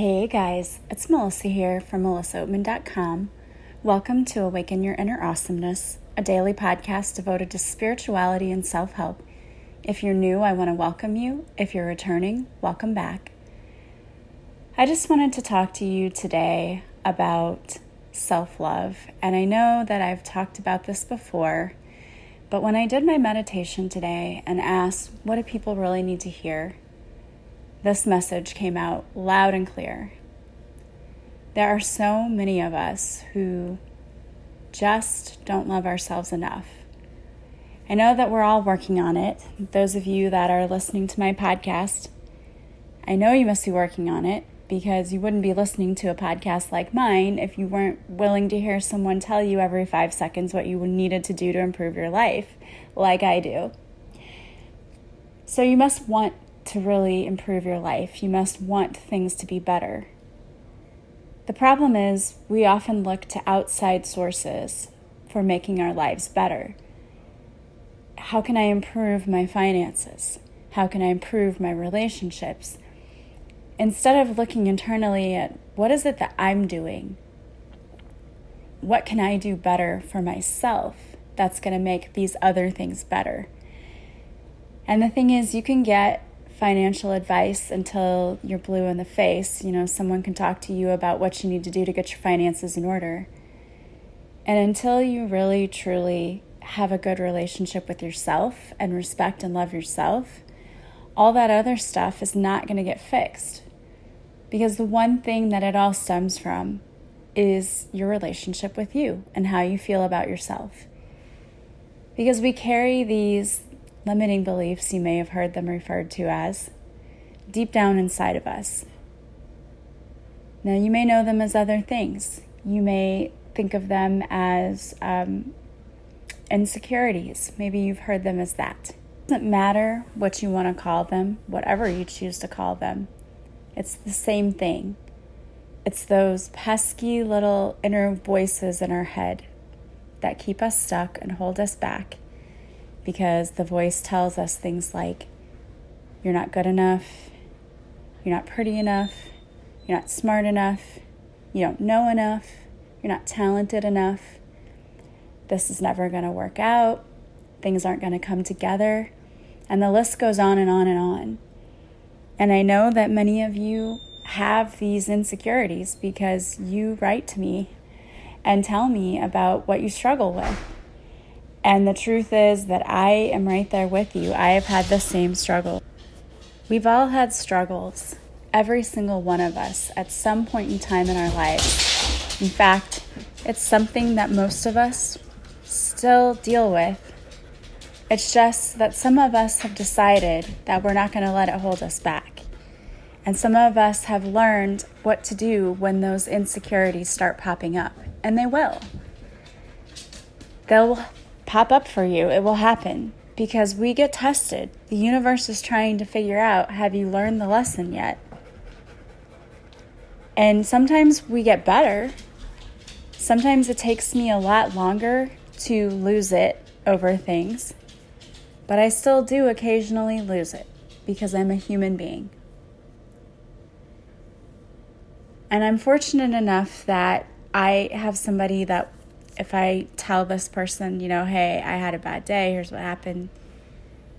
Hey guys, it's Melissa here from melissaoatman.com. Welcome to Awaken Your Inner Awesomeness, a daily podcast devoted to spirituality and self help. If you're new, I want to welcome you. If you're returning, welcome back. I just wanted to talk to you today about self love, and I know that I've talked about this before, but when I did my meditation today and asked, what do people really need to hear? This message came out loud and clear. There are so many of us who just don't love ourselves enough. I know that we're all working on it. Those of you that are listening to my podcast, I know you must be working on it because you wouldn't be listening to a podcast like mine if you weren't willing to hear someone tell you every five seconds what you needed to do to improve your life, like I do. So you must want to really improve your life. You must want things to be better. The problem is, we often look to outside sources for making our lives better. How can I improve my finances? How can I improve my relationships? Instead of looking internally at what is it that I'm doing? What can I do better for myself that's going to make these other things better? And the thing is, you can get financial advice until you're blue in the face. You know, someone can talk to you about what you need to do to get your finances in order. And until you really, truly have a good relationship with yourself and respect and love yourself, all that other stuff is not going to get fixed. Because the one thing that it all stems from is your relationship with you and how you feel about yourself. Because we carry these limiting beliefs you may have heard them referred to as, deep down inside of us. Now, you may know them as other things. You may think of them as um, insecurities. Maybe you've heard them as that. It doesn't matter what you want to call them, whatever you choose to call them, it's the same thing. It's those pesky little inner voices in our head that keep us stuck and hold us back because the voice tells us things like, you're not good enough, you're not pretty enough, you're not smart enough, you don't know enough, you're not talented enough, this is never going to work out, things aren't going to come together, and the list goes on and on and on. And I know that many of you have these insecurities because you write to me and tell me about what you struggle with. And the truth is that I am right there with you. I have had the same struggle. We've all had struggles, every single one of us, at some point in time in our lives. In fact, it's something that most of us still deal with. It's just that some of us have decided that we're not going to let it hold us back. And some of us have learned what to do when those insecurities start popping up, and they will. They'll pop up for you. It will happen because we get tested. The universe is trying to figure out have you learned the lesson yet? And sometimes we get better. Sometimes it takes me a lot longer to lose it over things, but I still do occasionally lose it because I'm a human being. And I'm fortunate enough that I have somebody that if I tell this person, you know, hey, I had a bad day, here's what happened,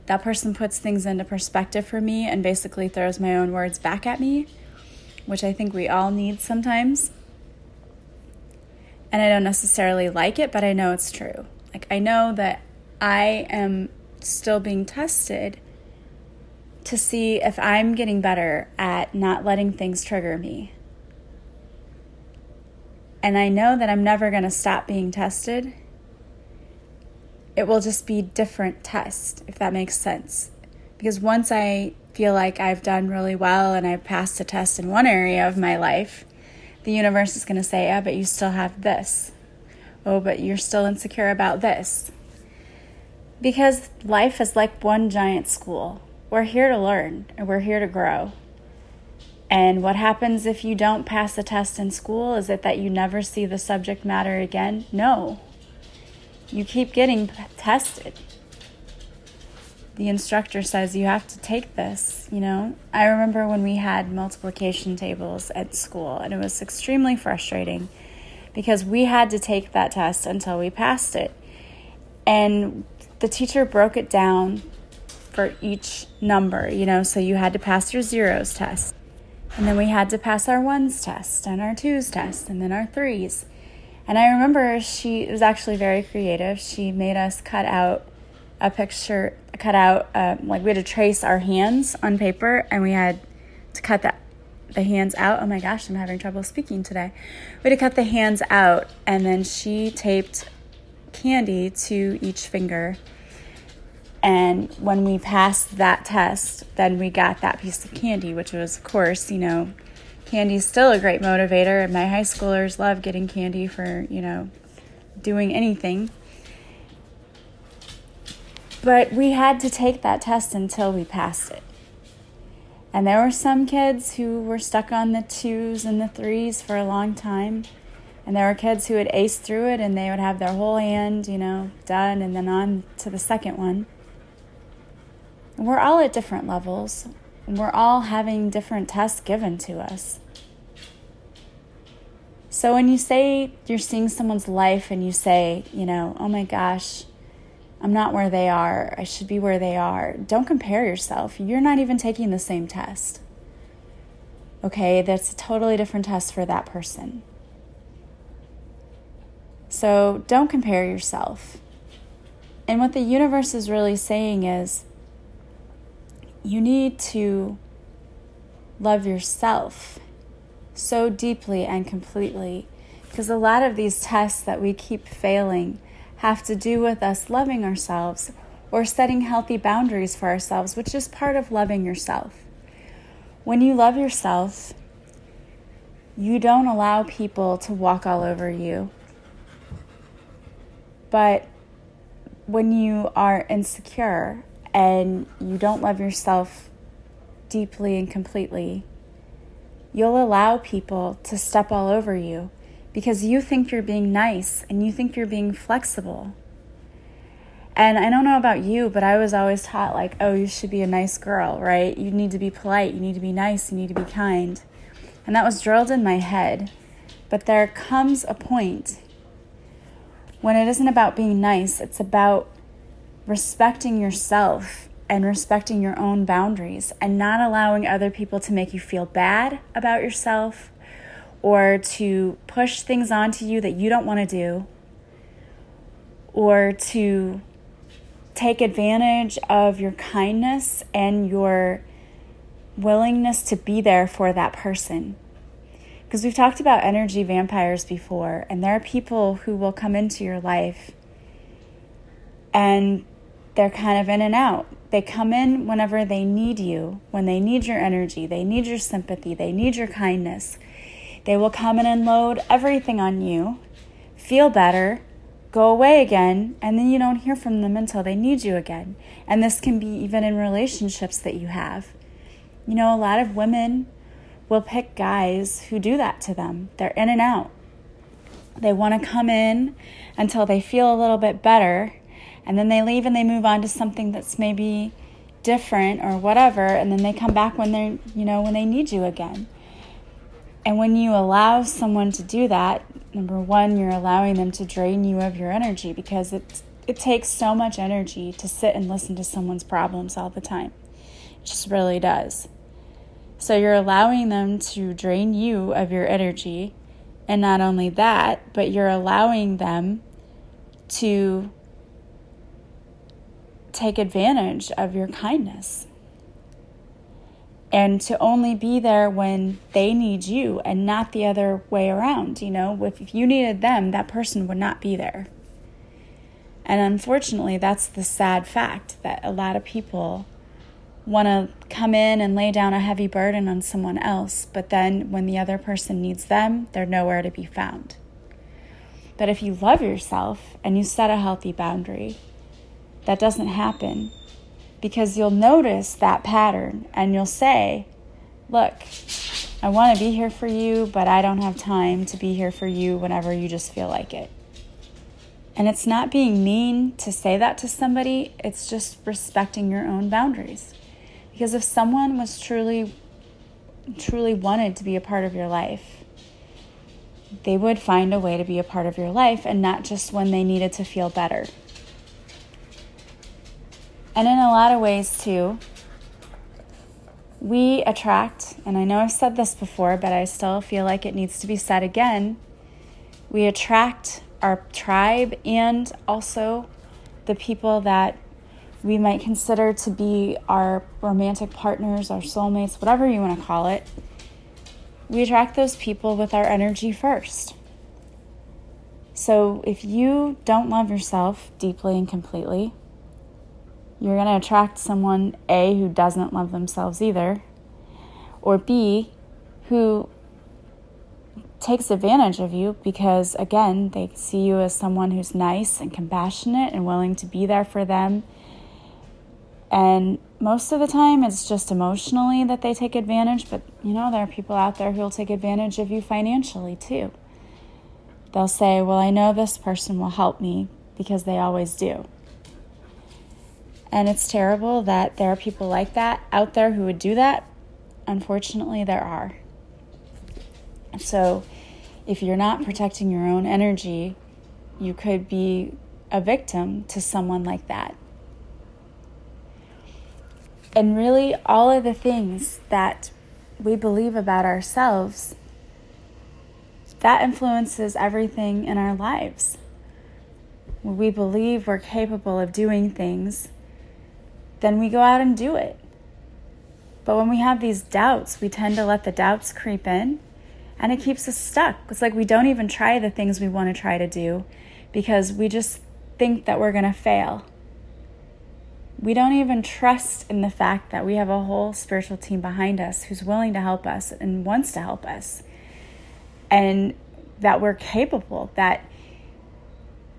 that person puts things into perspective for me and basically throws my own words back at me, which I think we all need sometimes. And I don't necessarily like it, but I know it's true. Like, I know that I am still being tested to see if I'm getting better at not letting things trigger me and I know that I'm never going to stop being tested, it will just be different tests, if that makes sense. Because once I feel like I've done really well and I've passed a test in one area of my life, the universe is going to say, yeah, but you still have this. Oh, but you're still insecure about this. Because life is like one giant school. We're here to learn and we're here to grow. And what happens if you don't pass a test in school? Is it that you never see the subject matter again? No. You keep getting tested. the instructor says you have to take this, you know. I remember when we had multiplication tables at school and it was extremely frustrating because we had to take that test until we passed it. And the teacher broke it down for each number, you know, so you had to pass your zeros test. And then we had to pass our ones test and our twos test and then our threes. And I remember she was actually very creative. She made us cut out a picture, cut out, um, like we had to trace our hands on paper and we had to cut that the hands out. Oh my gosh, I'm having trouble speaking today. We had to cut the hands out, and then she taped candy to each finger. And when we passed that test, then we got that piece of candy, which was, of course, you know, candy's still a great motivator, and my high schoolers love getting candy for, you know, doing anything. But we had to take that test until we passed it. And there were some kids who were stuck on the twos and the threes for a long time. And there were kids who would ace through it and they would have their whole hand, you know, done and then on to the second one. We're all at different levels. We're all having different tests given to us. So when you say you're seeing someone's life and you say, you know, oh my gosh, I'm not where they are. I should be where they are. Don't compare yourself. You're not even taking the same test. Okay, that's a totally different test for that person. So don't compare yourself. And what the universe is really saying is you need to love yourself so deeply and completely because a lot of these tests that we keep failing have to do with us loving ourselves or setting healthy boundaries for ourselves, which is part of loving yourself. When you love yourself, you don't allow people to walk all over you. But when you are insecure and you don't love yourself deeply and completely, you'll allow people to step all over you because you think you're being nice and you think you're being flexible. And I don't know about you, but I was always taught, like, oh, you should be a nice girl, right? You need to be polite, you need to be nice, you need to be kind. And that was drilled in my head. But there comes a point when it isn't about being nice, it's about respecting yourself and respecting your own boundaries and not allowing other people to make you feel bad about yourself or to push things onto you that you don't want to do, or to take advantage of your kindness and your willingness to be there for that person. Because we've talked about energy vampires before, and there are people who will come into your life and they're kind of in and out. They come in whenever they need you, when they need your energy, they need your sympathy, they need your kindness. They will come in and unload everything on you, feel better, go away again, and then you don't hear from them until they need you again. And this can be even in relationships that you have. You know, a lot of women will pick guys who do that to them, they're in and out. They want to come in until they feel a little bit better, and then they leave and they move on to something that's maybe different or whatever, and then they come back when they're, you know, when they need you again. And when you allow someone to do that, number one, you're allowing them to drain you of your energy because it, it takes so much energy to sit and listen to someone's problems all the time. It just really does. So you're allowing them to drain you of your energy. And not only that, but you're allowing them to take advantage of your kindness and to only be there when they need you and not the other way around. You know, if you needed them, that person would not be there. And unfortunately, that's the sad fact that a lot of people want to come in and lay down a heavy burden on someone else, but then when the other person needs them, they're nowhere to be found. But if you love yourself and you set a healthy boundary, that doesn't happen because you'll notice that pattern and you'll say, Look, I want to be here for you, but I don't have time to be here for you whenever you just feel like it. And it's not being mean to say that to somebody, it's just respecting your own boundaries. Because if someone was truly, truly wanted to be a part of your life, they would find a way to be a part of your life and not just when they needed to feel better. And in a lot of ways, too, we attract, and I know I've said this before, but I still feel like it needs to be said again. We attract our tribe and also the people that we might consider to be our romantic partners, our soulmates, whatever you want to call it. We attract those people with our energy first. So if you don't love yourself deeply and completely, you're going to attract someone A who doesn't love themselves either, or B who takes advantage of you because, again, they see you as someone who's nice and compassionate and willing to be there for them. And most of the time, it's just emotionally that they take advantage, but you know, there are people out there who'll take advantage of you financially too. They'll say, Well, I know this person will help me because they always do. And it's terrible that there are people like that out there who would do that. Unfortunately, there are. So, if you're not protecting your own energy, you could be a victim to someone like that. And really, all of the things that we believe about ourselves, that influences everything in our lives. We believe we're capable of doing things, then we go out and do it. But when we have these doubts, we tend to let the doubts creep in and it keeps us stuck. It's like we don't even try the things we want to try to do because we just think that we're going to fail. We don't even trust in the fact that we have a whole spiritual team behind us who's willing to help us and wants to help us. And that we're capable, that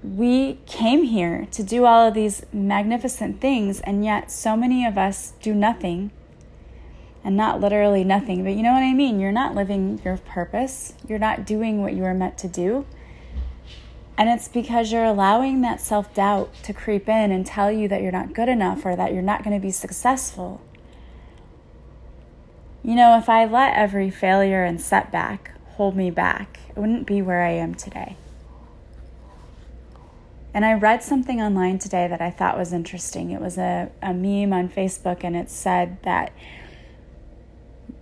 we came here to do all of these magnificent things, and yet so many of us do nothing and not literally nothing, but you know what I mean? You're not living your purpose, you're not doing what you were meant to do. And it's because you're allowing that self doubt to creep in and tell you that you're not good enough or that you're not going to be successful. You know, if I let every failure and setback hold me back, it wouldn't be where I am today. And I read something online today that I thought was interesting. It was a, a meme on Facebook, and it said that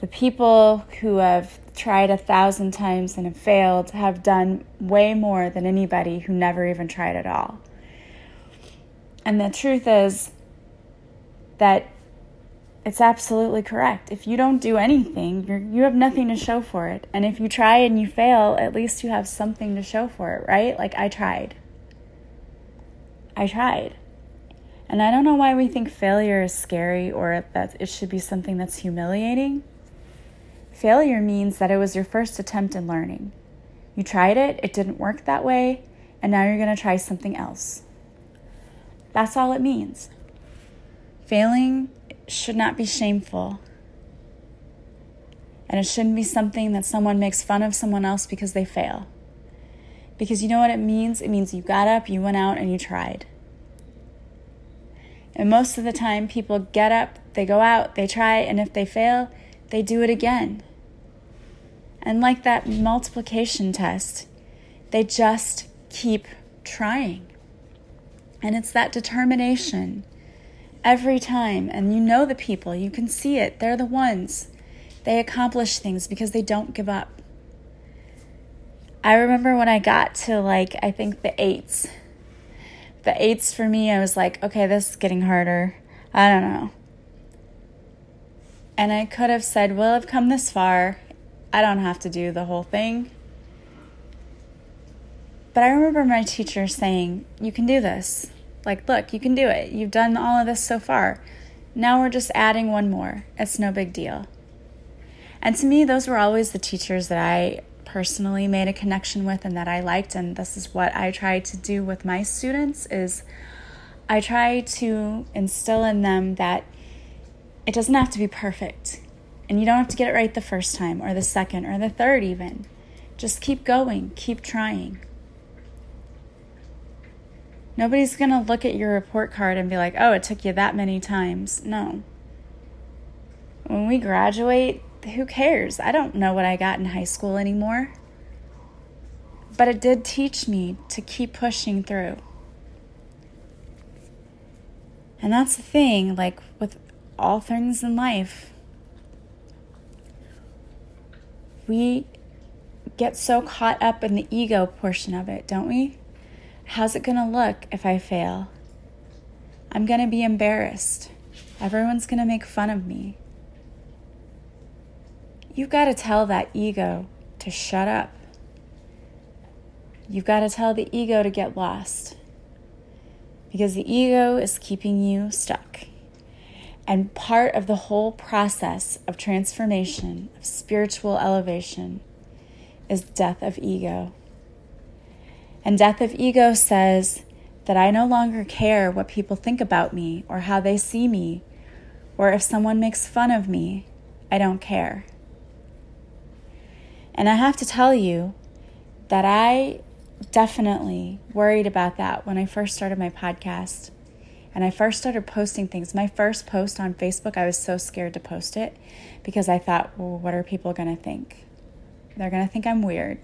the people who have tried a thousand times and have failed have done way more than anybody who never even tried at all. And the truth is that it's absolutely correct. If you don't do anything, you're, you have nothing to show for it. And if you try and you fail, at least you have something to show for it, right? Like I tried. I tried. And I don't know why we think failure is scary or that it should be something that's humiliating. Failure means that it was your first attempt in learning. You tried it, it didn't work that way, and now you're going to try something else. That's all it means. Failing should not be shameful. And it shouldn't be something that someone makes fun of someone else because they fail. Because you know what it means? It means you got up, you went out, and you tried. And most of the time, people get up, they go out, they try, and if they fail, they do it again. And like that multiplication test, they just keep trying. And it's that determination every time. And you know the people, you can see it. They're the ones. They accomplish things because they don't give up. I remember when I got to like, I think the eights. The eights for me, I was like, okay, this is getting harder. I don't know. And I could have said, well, I've come this far. I don't have to do the whole thing. But I remember my teacher saying, You can do this. Like, look, you can do it. You've done all of this so far. Now we're just adding one more. It's no big deal. And to me, those were always the teachers that I personally made a connection with and that I liked. And this is what I try to do with my students is I try to instill in them that it doesn't have to be perfect. And you don't have to get it right the first time or the second or the third, even. Just keep going, keep trying. Nobody's going to look at your report card and be like, oh, it took you that many times. No. When we graduate, who cares? I don't know what I got in high school anymore. But it did teach me to keep pushing through. And that's the thing, like with all things in life, we get so caught up in the ego portion of it, don't we? How's it going to look if I fail? I'm going to be embarrassed. Everyone's going to make fun of me. You've got to tell that ego to shut up. You've got to tell the ego to get lost because the ego is keeping you stuck. And part of the whole process of transformation, of spiritual elevation, is death of ego. And death of ego says that I no longer care what people think about me or how they see me, or if someone makes fun of me, I don't care. And I have to tell you that I definitely worried about that when I first started my podcast and I first started posting things. My first post on Facebook, I was so scared to post it because I thought, well, what are people going to think? They're going to think I'm weird.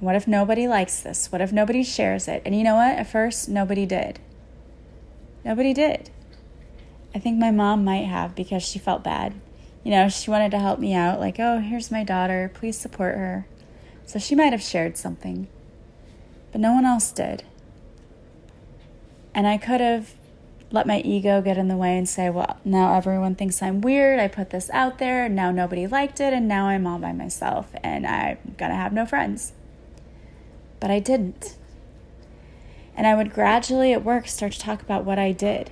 What if nobody likes this? What if nobody shares it? And you know what? At first, nobody did. Nobody did. I think my mom might have because she felt bad. You know, she wanted to help me out, like, oh, here's my daughter, please support her. So she might have shared something, but no one else did. And I could have let my ego get in the way and say, well, now everyone thinks I'm weird. I put this out there, and now nobody liked it, and now I'm all by myself, and I'm gonna have no friends. But I didn't. And I would gradually at work start to talk about what I did.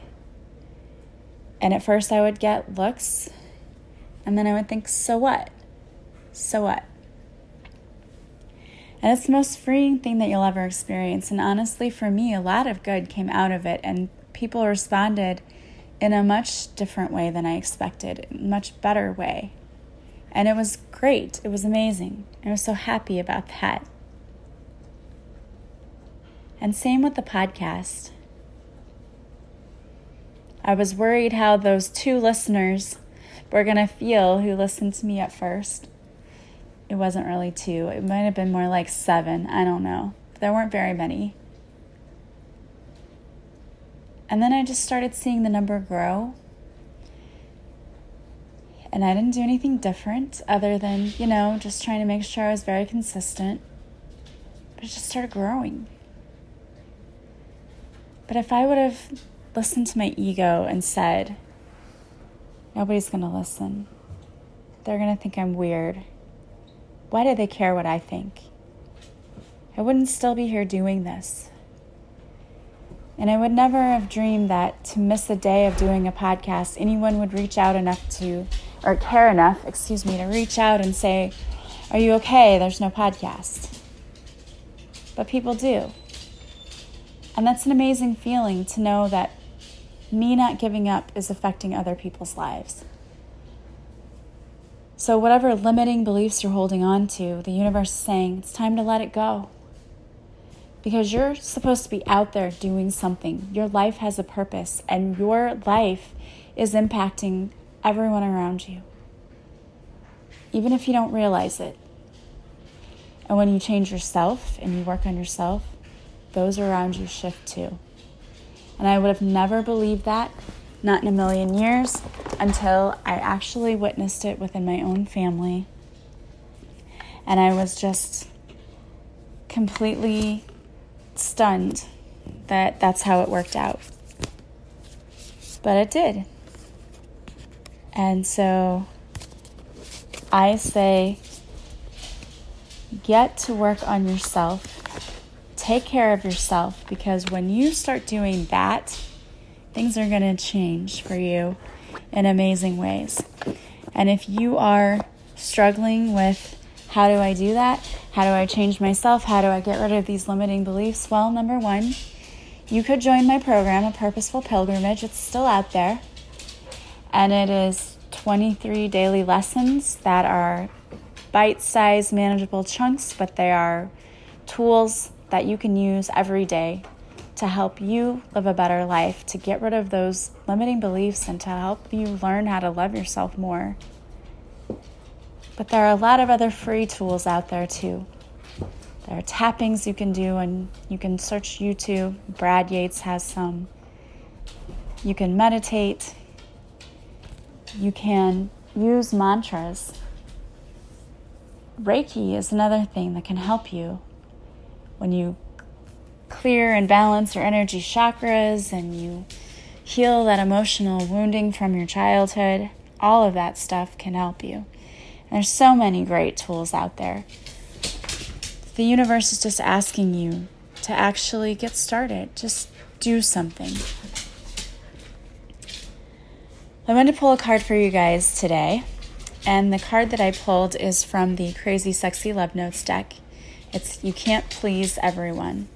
And at first I would get looks, and then I would think, so what? So what? And it's the most freeing thing that you'll ever experience. And honestly, for me, a lot of good came out of it, and people responded in a much different way than I expected, much better way. And it was great. It was amazing. I was so happy about that. And same with the podcast. I was worried how those two listeners were going to feel who listened to me at first it wasn't really two. It might have been more like seven. I don't know. There weren't very many. And then I just started seeing the number grow. And I didn't do anything different other than, you know, just trying to make sure I was very consistent. But it just started growing. But if I would have listened to my ego and said, nobody's going to listen, they're going to think I'm weird why do they care what I think? I wouldn't still be here doing this. And I would never have dreamed that to miss a day of doing a podcast, anyone would reach out enough to, or care enough, excuse me, to reach out and say, Are you okay? There's no podcast. But people do. And that's an amazing feeling to know that me not giving up is affecting other people's lives. So, whatever limiting beliefs you're holding on to, the universe is saying it's time to let it go. Because you're supposed to be out there doing something. Your life has a purpose, and your life is impacting everyone around you, even if you don't realize it. And when you change yourself and you work on yourself, those around you shift too. And I would have never believed that not in a million years, until I actually witnessed it within my own family. And I was just completely stunned that that's how it worked out. But it did. And so I say, get to work on yourself. Take care of yourself because when you start doing that, things are going to change for you in amazing ways. And if you are struggling with how do I do that? How do I change myself? How do I get rid of these limiting beliefs? Well, number one, you could join my program, A Purposeful Pilgrimage. It's still out there. And it is 23 daily lessons that are bite sized, manageable chunks, but they are tools that you can use every day to help you live a better life, to get rid of those limiting beliefs, and to help you learn how to love yourself more. But there are a lot of other free tools out there too. There are tappings you can do, and you can search YouTube. Brad Yates has some. You can meditate. You can use mantras. Reiki is another thing that can help you when you clear and balance your energy chakras and you heal that emotional wounding from your childhood. All of that stuff can help you. There's so many great tools out there. The universe is just asking you to actually get started. Just do something. I went to pull a card for you guys today, and the card that I pulled is from the Crazy Sexy Love Notes deck. It's You Can't Please Everyone.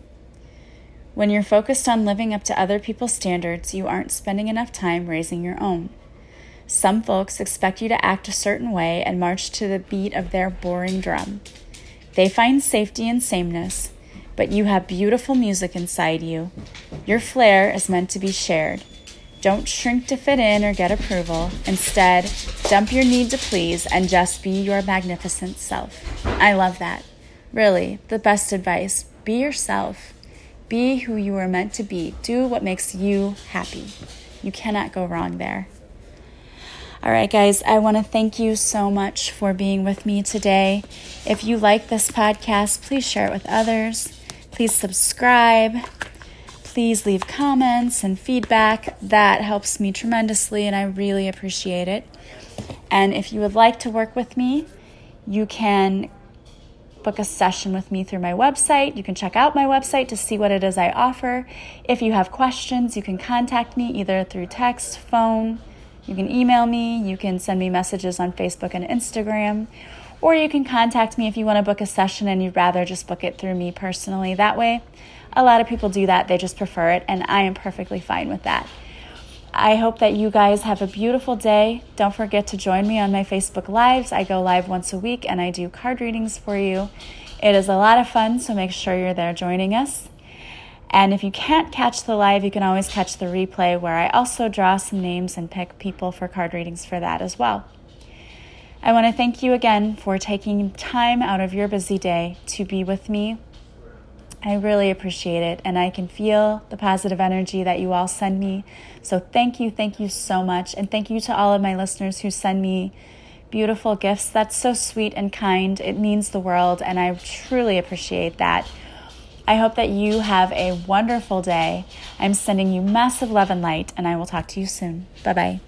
When you're focused on living up to other people's standards, you aren't spending enough time raising your own. Some folks expect you to act a certain way and march to the beat of their boring drum. They find safety in sameness, but you have beautiful music inside you. Your flair is meant to be shared. Don't shrink to fit in or get approval. Instead, dump your need to please and just be your magnificent self. I love that. Really, the best advice be yourself. Be who you are meant to be. Do what makes you happy. You cannot go wrong there. All right, guys, I want to thank you so much for being with me today. If you like this podcast, please share it with others. Please subscribe. Please leave comments and feedback. That helps me tremendously, and I really appreciate it. And if you would like to work with me, you can book a session with me through my website. You can check out my website to see what it is I offer. If you have questions, you can contact me either through text, phone, you can email me, you can send me messages on Facebook and Instagram, or you can contact me if you want to book a session and you'd rather just book it through me personally. That way, a lot of people do that, they just prefer it, and I am perfectly fine with that. I hope that you guys have a beautiful day. Don't forget to join me on my Facebook Lives. I go live once a week and I do card readings for you. It is a lot of fun, so make sure you're there joining us. And if you can't catch the live, you can always catch the replay where I also draw some names and pick people for card readings for that as well. I want to thank you again for taking time out of your busy day to be with me. I really appreciate it, and I can feel the positive energy that you all send me. So, thank you, thank you so much. And thank you to all of my listeners who send me beautiful gifts. That's so sweet and kind. It means the world, and I truly appreciate that. I hope that you have a wonderful day. I'm sending you massive love and light, and I will talk to you soon. Bye bye.